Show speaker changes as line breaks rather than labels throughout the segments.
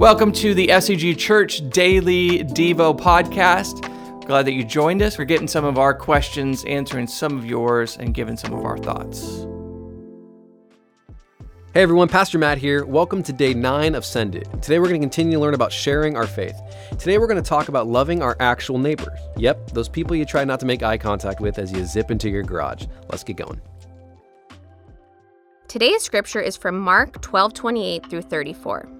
Welcome to the SCG Church Daily Devo podcast. Glad that you joined us. We're getting some of our questions, answering some of yours, and giving some of our thoughts.
Hey everyone, Pastor Matt here. Welcome to day nine of Send It. Today we're going to continue to learn about sharing our faith. Today we're going to talk about loving our actual neighbors. Yep, those people you try not to make eye contact with as you zip into your garage. Let's get going.
Today's scripture is from Mark 12 28 through 34.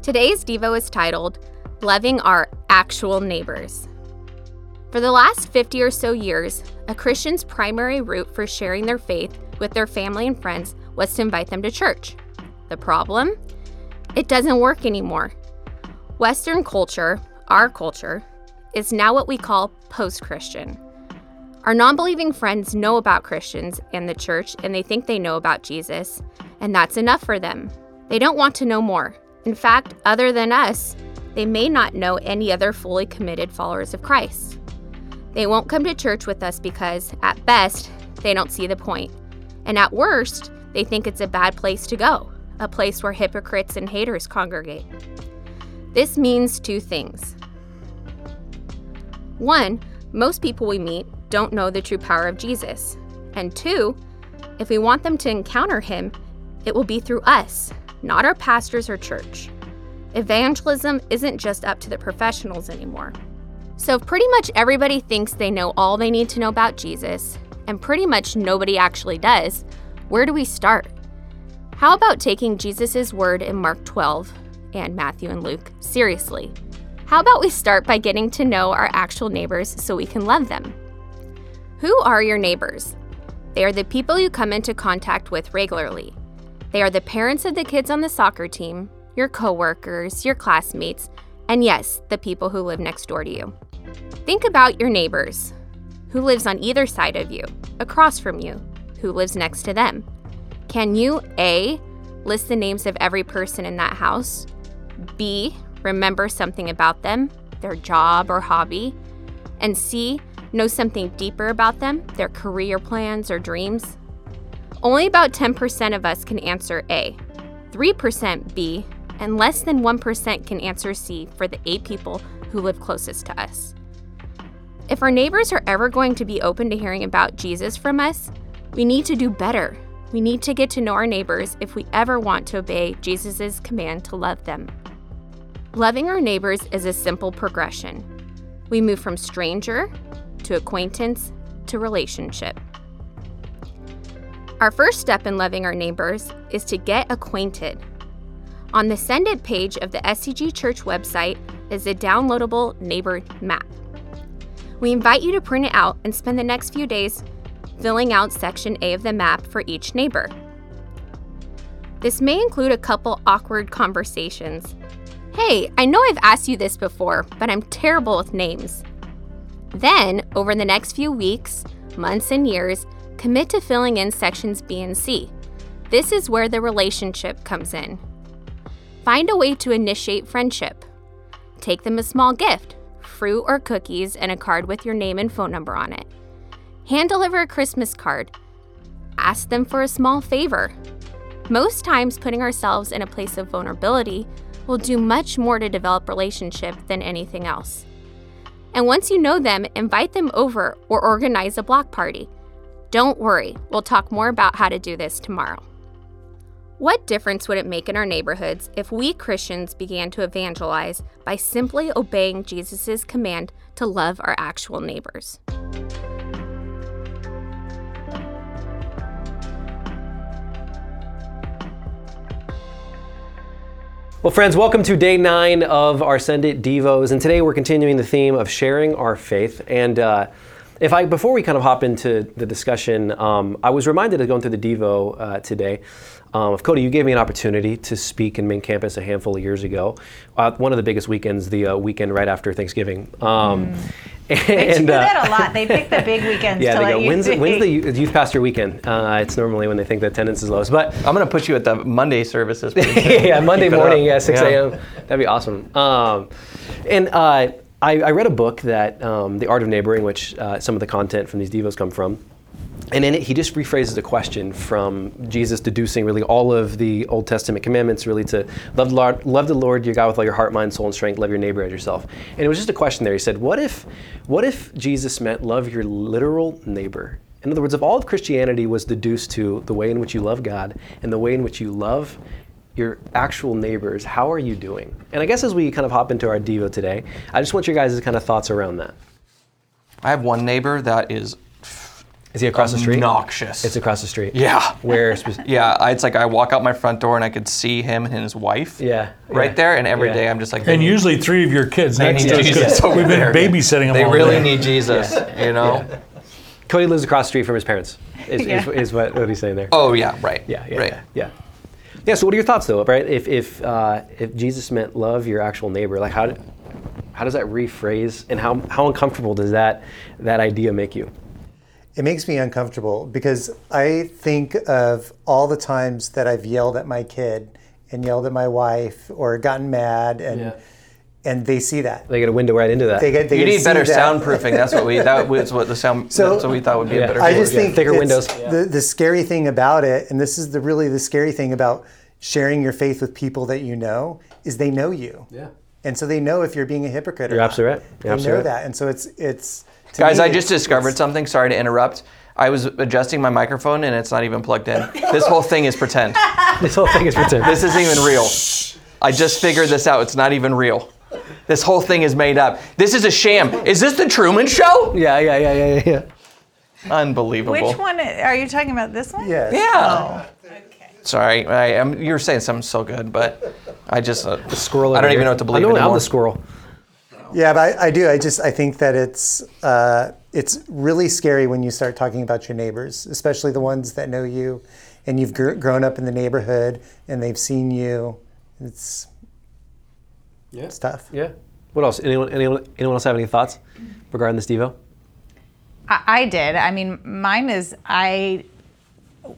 Today's Devo is titled Loving Our Actual Neighbors. For the last 50 or so years, a Christian's primary route for sharing their faith with their family and friends was to invite them to church. The problem? It doesn't work anymore. Western culture, our culture, is now what we call post Christian. Our non believing friends know about Christians and the church, and they think they know about Jesus, and that's enough for them. They don't want to know more. In fact, other than us, they may not know any other fully committed followers of Christ. They won't come to church with us because, at best, they don't see the point. And at worst, they think it's a bad place to go, a place where hypocrites and haters congregate. This means two things. One, most people we meet don't know the true power of Jesus. And two, if we want them to encounter him, it will be through us, not our pastors or church. Evangelism isn't just up to the professionals anymore. So, if pretty much everybody thinks they know all they need to know about Jesus, and pretty much nobody actually does, where do we start? How about taking Jesus' word in Mark 12 and Matthew and Luke seriously? How about we start by getting to know our actual neighbors so we can love them? Who are your neighbors? They are the people you come into contact with regularly. They are the parents of the kids on the soccer team, your coworkers, your classmates, and yes, the people who live next door to you. Think about your neighbors. Who lives on either side of you, across from you? Who lives next to them? Can you A, list the names of every person in that house? B, remember something about them, their job or hobby? And C, know something deeper about them, their career plans or dreams? Only about 10% of us can answer A, 3% B, and less than 1% can answer C for the eight people who live closest to us. If our neighbors are ever going to be open to hearing about Jesus from us, we need to do better. We need to get to know our neighbors if we ever want to obey Jesus' command to love them. Loving our neighbors is a simple progression. We move from stranger to acquaintance to relationship. Our first step in loving our neighbors is to get acquainted. On the Send It page of the SCG Church website is a downloadable neighbor map. We invite you to print it out and spend the next few days filling out Section A of the map for each neighbor. This may include a couple awkward conversations. Hey, I know I've asked you this before, but I'm terrible with names. Then, over the next few weeks, months, and years, commit to filling in sections B and C. This is where the relationship comes in. Find a way to initiate friendship. Take them a small gift, fruit or cookies, and a card with your name and phone number on it. Hand deliver a Christmas card. Ask them for a small favor. Most times, putting ourselves in a place of vulnerability will do much more to develop relationship than anything else. And once you know them, invite them over or organize a block party. Don't worry, we'll talk more about how to do this tomorrow. What difference would it make in our neighborhoods if we Christians began to evangelize by simply obeying Jesus' command to love our actual neighbors?
Well, friends, welcome to day nine of our Send It Devos, and today we're continuing the theme of sharing our faith. And uh, if I, before we kind of hop into the discussion, um, I was reminded of going through the Devo uh, today. Um, of Cody, you gave me an opportunity to speak in main campus a handful of years ago. Uh, one of the biggest weekends, the uh, weekend right after Thanksgiving. Um,
mm. They and, do uh, that a lot. They pick the big weekends.
Yeah,
to
they
go.
When's, when's, the youth pastor weekend? Uh, it's normally when they think the attendance is lowest. But
I'm going to put you at the Monday services.
yeah, Monday morning, yeah, 6 a.m. Yeah. That'd be awesome. Um, and uh, I, I, read a book that um, The Art of Neighboring, which uh, some of the content from these devos come from. And in it, he just rephrases a question from Jesus deducing really all of the Old Testament commandments, really to love the Lord, love the Lord your God with all your heart, mind, soul, and strength. Love your neighbor as yourself. And it was just a question there. He said, "What if, what if Jesus meant love your literal neighbor? In other words, if all of Christianity was deduced to the way in which you love God and the way in which you love your actual neighbors, how are you doing? And I guess as we kind of hop into our Devo today, I just want your guys' kind of thoughts around that.
I have one neighbor that is
is he across the street?
Noxious.
It's across the street.
Yeah.
Where?
yeah, it's like I walk out my front door and I could see him and his wife.
Yeah.
Right
yeah.
there, and every
yeah.
day I'm just like.
And usually three of your kids.
They
That's
need Jesus.
We've been
there.
babysitting them.
They
all
really
day.
need Jesus. You know.
Cody lives across the street from his parents. Is,
Yeah.
is, is what, what he's saying there.
Oh yeah, right.
Yeah. Yeah.
right.
Yeah. yeah. Yeah, So what are your thoughts though? Right. If if uh, if Jesus meant love your actual neighbor, like how did, how does that rephrase and how how uncomfortable does that that idea make you?
It makes me uncomfortable because I think of all the times that I've yelled at my kid and yelled at my wife or gotten mad and
Yeah.
And they see that.
They get a window right into that.
They get they
You
get
need better
that.
soundproofing. That's what we. That was what the sound.
So-
that's what we thought would be
Yeah.
a better.
I
word.
just think
Thicker
it's-
windows.
The the scary thing about it, and this is the really the scary thing about sharing your faith with people that you know, is they know you.
Yeah.
And so they know if you're being a hypocrite or
You're
not.
absolutely right. You're
They
absolutely
know
right.
that, and so it's it's. to
Guys,
me,
I just
it's-
discovered something. Sorry to interrupt. I was adjusting my microphone and it's not even plugged in. This whole thing is pretend.
This whole thing is pretend.
This isn't even real. I just figured this out. It's not even real. This whole thing is made up. This is a sham. Is this the Truman Show?
yeah. Yeah. Yeah. Yeah. Yeah.
Unbelievable.
Which one are you talking about? This one?
Yes.
Yeah. Okay. Sorry, I am. You're saying something so good, but I just uh,
Squirrel.
I don't
here.
even know what to believe
I know I'm the squirrel.
Yeah, but I, I do. I just I think that it's uh, it's really scary when you start talking about your neighbors, especially the ones that know you, and you've gr- grown up in the neighborhood and they've seen you. It's
Yeah.
it's tough.
Yeah. What else? Anyone? Anyone? Anyone else have any thoughts regarding this Devo?
I, I did. I mean, mine is I.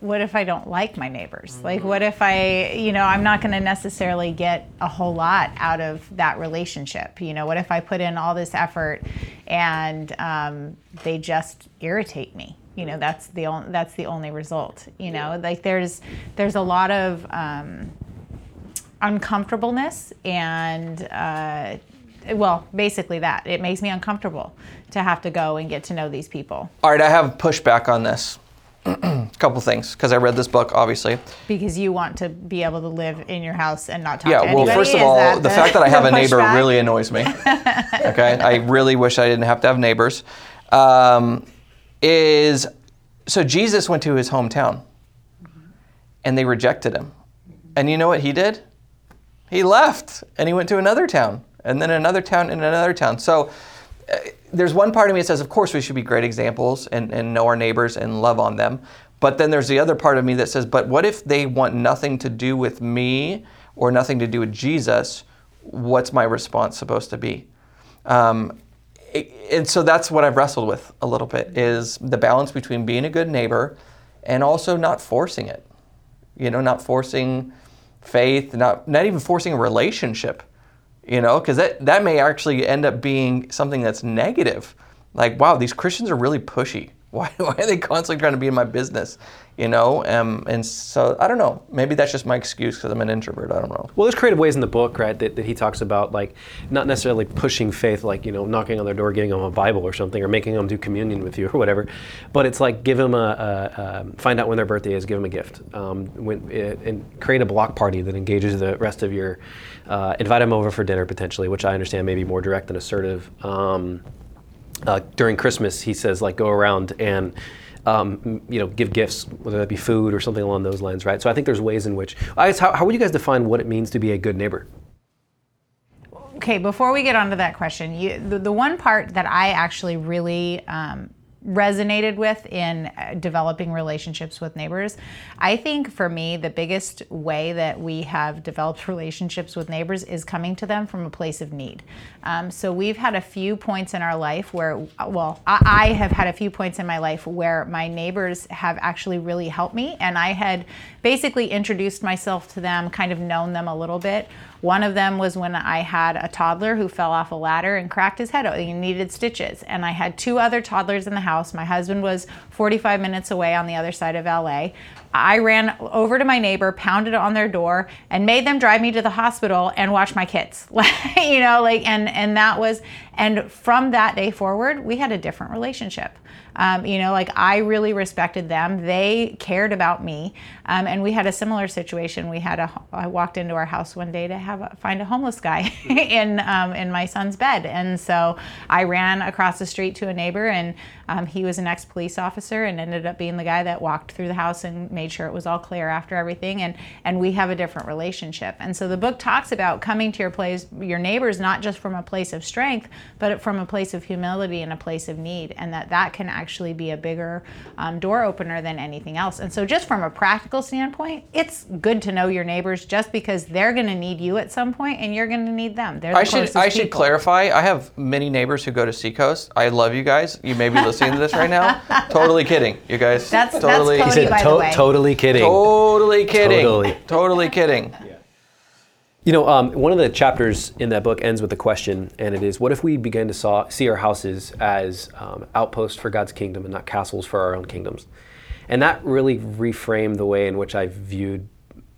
What if I don't like my neighbors? Like, what if I, you know, I'm not going to necessarily get a whole lot out of that relationship? You know, what if I put in all this effort and um, they just irritate me? You know, that's the only that's the only result. You know, like there's there's a lot of um, uncomfortableness and uh, well basically that it makes me uncomfortable to have to go and get to know these people
All right, I have pushback on this. A couple things, because I read this book, obviously.
because you want to be able to live in your house and not talk to
Yeah,
anybody.
well, first of all,
that
the fact that I have a neighbor
pushback?
really annoys me. okay, I really wish I didn't have to have neighbors. Um, is so Jesus went to his hometown, and they rejected him, and you know what he did? He left, and he went to another town, and then another town, and another town. So. uh, There's one part of me that says, of course, we should be great examples and, and know our neighbors and love on them. But then there's the other part of me that says, but what if they want nothing to do with me or nothing to do with Jesus? What's my response supposed to be? Um, and so that's what I've wrestled with a little bit is the balance between being a good neighbor and also not forcing it. You know, not forcing faith, not not even forcing a relationship. You know, because that that may actually end up being something that's negative. Like, wow, these Christians are really pushy Why, why are they constantly trying to be in my business? You know, um, and so I don't know. Maybe that's just my excuse because I'm an introvert. I don't know.
Well, there's creative ways in the book, right, that, that he talks about, like not necessarily pushing faith, like you know, knocking on their door, giving them a Bible or something, or making them do communion with you or whatever. But it's like give them a, a, a find out when their birthday is, give them a gift, um, when, uh, and create a block party that engages the rest of your. Uh, invite them over for dinner potentially, which I understand may be more direct and assertive. Um, uh, during Christmas, he says like go around and um, you know give gifts, whether that be food or something along those lines, right? So I think there's ways in which. I guess how, how would you guys define what it means to be a good neighbor?
Okay, before we get onto that question, you, the, the one part that I actually really um, resonated with in uh, developing relationships with neighbors. I think for me, the biggest way that we have developed relationships with neighbors is coming to them from a place of need. Um, so we've had a few points in our life where, well, I, I have had a few points in my life where my neighbors have actually really helped me, and I had basically introduced myself to them, kind of known them a little bit. One of them was when I had a toddler who fell off a ladder and cracked his head. He needed stitches. And I had two other toddlers in the house. My husband was 45 minutes away on the other side of LA. I ran over to my neighbor, pounded on their door, and made them drive me to the hospital and watch my kids. you know, like, and and that was, and from that day forward, we had a different relationship. Um, you know, like I really respected them. They cared about me, um, and we had a similar situation. We had a. I walked into our house one day to have a, find a homeless guy in um, in my son's bed, and so I ran across the street to a neighbor, and um, he was an ex police officer, and ended up being the guy that walked through the house and made sure it was all clear after everything, and and we have a different relationship. And so the book talks about coming to your place, your neighbors, not just from a place of strength, but from a place of humility and a place of need, and that that can actually be a bigger um, door opener than anything else. And so, just from a practical standpoint, it's good to know your neighbors just because they're going to need you at some point and you're going to need them. They're the
I should
closest
I should clarify. I have many neighbors who go to Seacoast. I love you guys. You may be listening to this right now. totally kidding, you guys.
That's- that's
totally
Cody,
He said,
by the
"To-
way.
totally kidding.
totally kidding.
Totally.
Totally kidding.
You know, um, one of the chapters in that book ends with a question, and it is, "What if we began to saw, see our houses as um, outposts for God's kingdom and not castles for our own kingdoms?" And that really reframed the way in which I viewed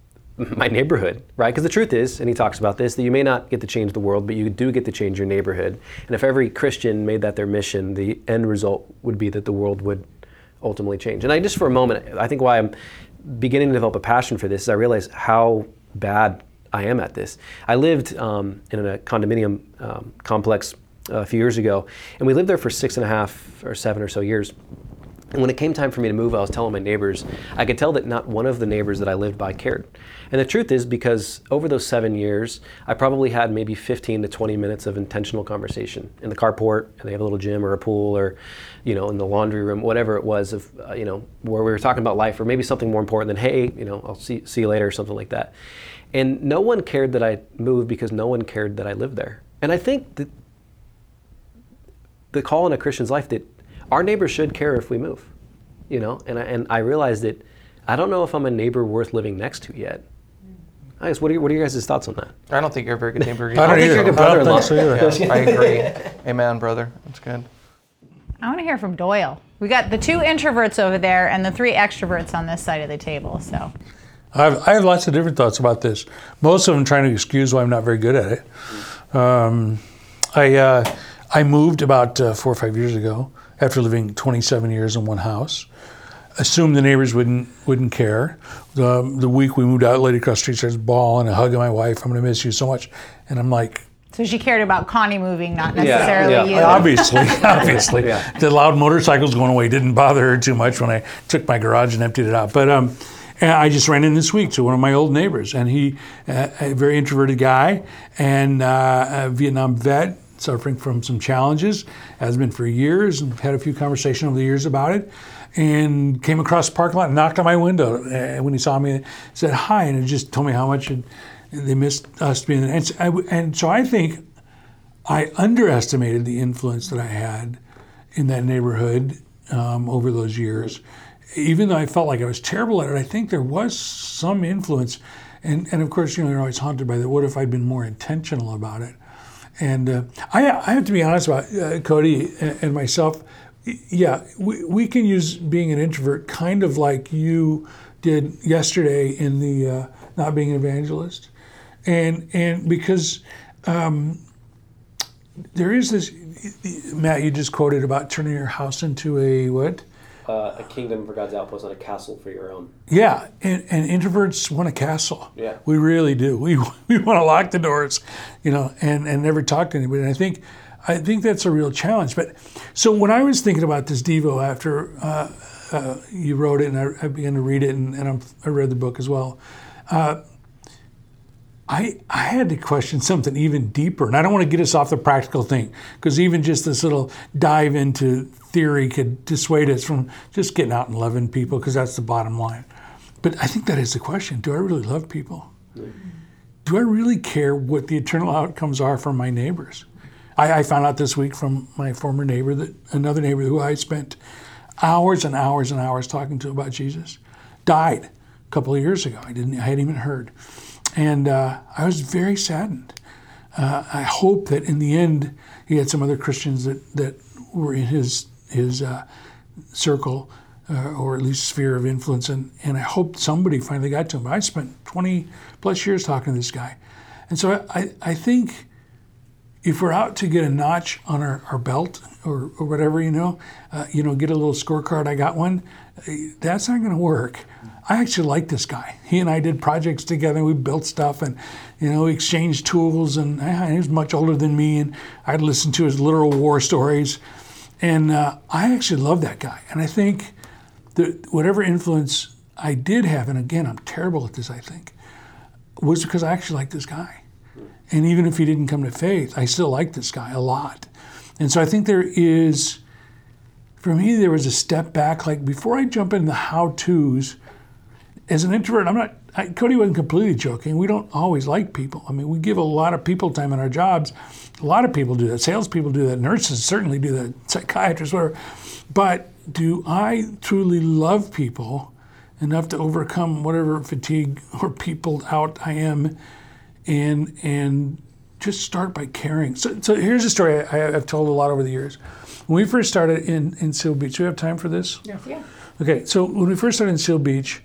my neighborhood, right? Because the truth is, and he talks about this, that you may not get to change the world, but you do get to change your neighborhood. And if every Christian made that their mission, the end result would be that the world would ultimately change. And I just for a moment, I think why I'm beginning to develop a passion for this is I realize how bad I am at this. I lived um, in a condominium um, complex uh, a few years ago, and we lived there for six and a half or seven or so years. And when it came time for me to move, I was telling my neighbors, I could tell that not one of the neighbors that I lived by cared. And the truth is, because over those seven years, I probably had maybe 15 to 20 minutes of intentional conversation in the carport, and they have a little gym or a pool, or, you know, in the laundry room, whatever it was, of, uh, you know, where we were talking about life, or maybe something more important than, hey, you know, I'll see, see you later, or something like that. And no one cared that I moved because no one cared that I lived there. And I think that the call in a Christian's life that our neighbors should care if we move, you know. And I, and I realized that I don't know if I'm a neighbor worth living next to yet. I guess what are, your, what are your guys' thoughts on that?
I don't think you're a very good neighbor.
I don't
think
either.
you're a good
I
brother-in-law.
so.
Yeah, I agree. Amen, brother. That's good.
I want to hear from Doyle. We got the two introverts over there and the three extroverts on this side of the table. So
I have, I have lots of different thoughts about this. Most of them trying to excuse why I'm not very good at it. Um, I uh, I moved about uh, four or five years ago after living 27 years in one house. Assumed the neighbors wouldn't wouldn't care. The, the week we moved out, lady across the street starts bawling and hugging my wife. I'm going to miss you so much. And I'm like,
so she cared about Connie moving, not necessarily
yeah.
you.
obviously, obviously,
Yeah.
the loud motorcycles going away didn't bother her too much when I took my garage and emptied it out. But um, and I just ran in this week to one of my old neighbors, and he, uh, a very introverted guy, and uh, a Vietnam vet, suffering from some challenges, has been for years, and had a few conversations over the years about it. And came across the parking lot, and knocked on my window uh, when he saw me, said hi, and just told me how much they missed us being there. And so, I, and so I think I underestimated the influence that I had in that neighborhood um, over those years. Even though I felt like I was terrible at it, I think there was some influence. And, and of course, you know, you're always haunted by that. What if I'd been more intentional about it? And uh, I, I have to be honest about uh, Cody and, and myself. yeah, we, we can use being an introvert kind of like you did yesterday in the uh, not being an evangelist, and and because um, there is this Matt you just quoted about turning your house into a what?
Uh, a kingdom for God's outpost, not a castle for your own.
Yeah, and, and introverts want a castle.
Yeah.
we really do. We we want to lock the doors, you know, and and never talk to anybody. And I think I think that's a real challenge. But so when I was thinking about this Devo after uh, uh, you wrote it and I, I, began to read it and, and I'm, i read the book as well, uh, I I had to question something even deeper. And I don't want to get us off the practical thing because even just this little dive into theory could dissuade us from just getting out and loving people because that's the bottom line. But I think that is the question: Do I really love people? Do I really care what the eternal outcomes are for my neighbors? I, I, found out this week from my former neighbor that another neighbor who I spent hours and hours and hours talking to about Jesus died a couple of years ago. I didn't, I hadn't even heard, and uh, I was very saddened. Uh, I hope that in the end he had some other Christians that, that were in his his uh, circle uh, or at least sphere of influence, and, and I hope somebody finally got to him. I spent 20 plus years talking to this guy, and so I, I think if we're out to get a notch on our, our belt or, or whatever, you know, uh, you know, get a little scorecard. I got one. That's not going to work. I actually like this guy. He and I did projects together. We built stuff and, you know, we exchanged tools. And uh, he was much older than me, and I'd listen to his literal war stories. And uh, I actually love that guy. And I think that whatever influence I did have, and again, I'm terrible at this, I think, was because I actually like this guy. And even if he didn't come to faith, I still like this guy a lot. And so I think there is, for me, there was a step back. Like before I jump into the how to's, as an introvert, I'm not, I, Cody wasn't completely joking. We don't always like people. I mean, we give a lot of people time in our jobs. A lot of people do that. Salespeople do that. Nurses certainly do that. Psychiatrists, whatever. But do I truly love people enough to overcome whatever fatigue or people out I am and and just start by caring. So, so here's a story I, have told a lot over the years. When we first started in, in Seal Beach, do we have time for this?
Yeah. yeah.
Okay, so when we first started in Seal Beach,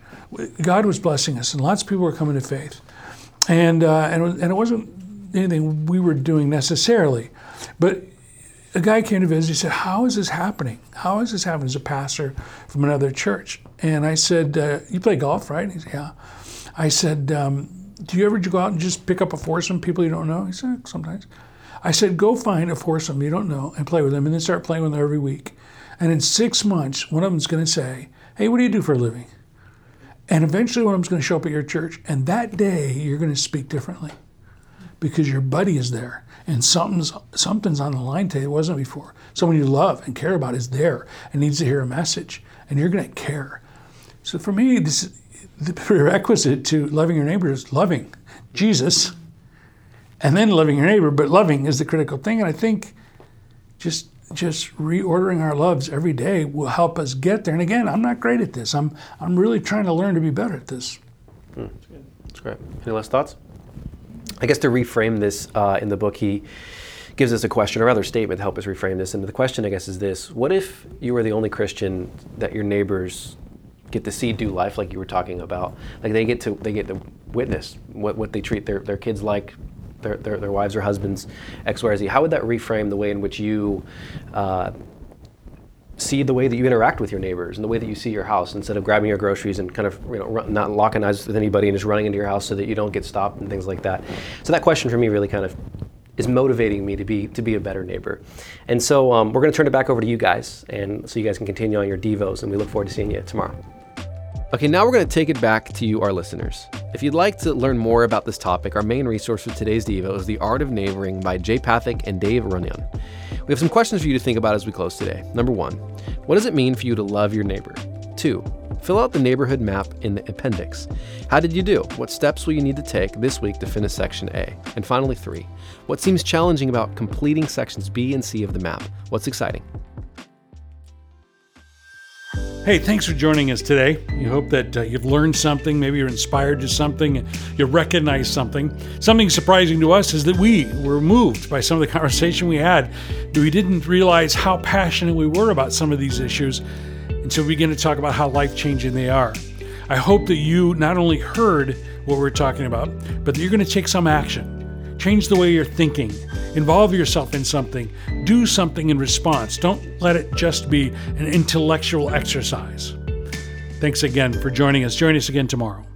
God was blessing us, and lots of people were coming to faith, and uh, and and it wasn't anything we were doing necessarily, but a guy came to visit. He said, "How is this happening? How is this happening?" As a pastor from another church, and I said, uh, "You play golf, right?" he said, "Yeah." I said, um, do you ever go out and just pick up a foursome people you don't know? He said, sometimes. I said, go find a foursome you don't know and play with them and then start playing with them every week. And in six months, one of them's going to say, hey, what do you do for a living? And eventually one of them's going to show up at your church. And that day, you're going to speak differently because your buddy is there and something's, something's on the line today that wasn't before. Someone you love and care about is there and needs to hear a message. And you're going to care. So for me, this the prerequisite to loving your neighbor is loving Jesus and then loving your neighbor, but loving is the critical thing. And I think just just reordering our loves every day will help us get there. And again, I'm not great at this. I'm I'm really trying to learn to be better at this.
Mm, that's great. Any last thoughts? I guess to reframe this uh, in the book, he gives us a question or rather statement to help us reframe this. And the question, I guess, is this: What if you were the only Christian that your neighbors get to see do life like you were talking about. Like they get to they get to witness what, what they treat their, their kids like, their, their, their wives or husbands, X, Y, or Z. How would that reframe the way in which you uh, see the way that you interact with your neighbors and the way that you see your house instead of grabbing your groceries and kind of you know not locking eyes with anybody and just running into your house so that you don't get stopped and things like that. So that question for me really kind of is motivating me to be to be a better neighbor. And so um, we're going to turn it back over to you guys, and so you guys can continue on your devos. And we look forward to seeing you tomorrow. Okay, now we're going to take it back to you, our listeners. If you'd like to learn more about this topic, our main resource for today's Devo is The Art of Neighboring by Jay Pathak and Dave Runyon. We have some questions for you to think about as we close today. Number one, what does it mean for you to love your neighbor? Two, fill out the neighborhood map in the appendix. How did you do? What steps will you need to take this week to finish section A? And finally, three, what seems challenging about completing sections B and C of the map? What's exciting?
Hey, thanks for joining us today. We hope that uh, you've learned something. Maybe you're inspired to something. You recognize something. Something surprising to us is that we were moved by some of the conversation we had. We didn't realize how passionate we were about some of these issues until we begin to talk about how life changing they are. I hope that you not only heard what we're talking about, but that you're going to take some action. Change the way you're thinking. Involve yourself in something. Do something in response. Don't let it just be an intellectual exercise. Thanks again for joining us. Join us again tomorrow.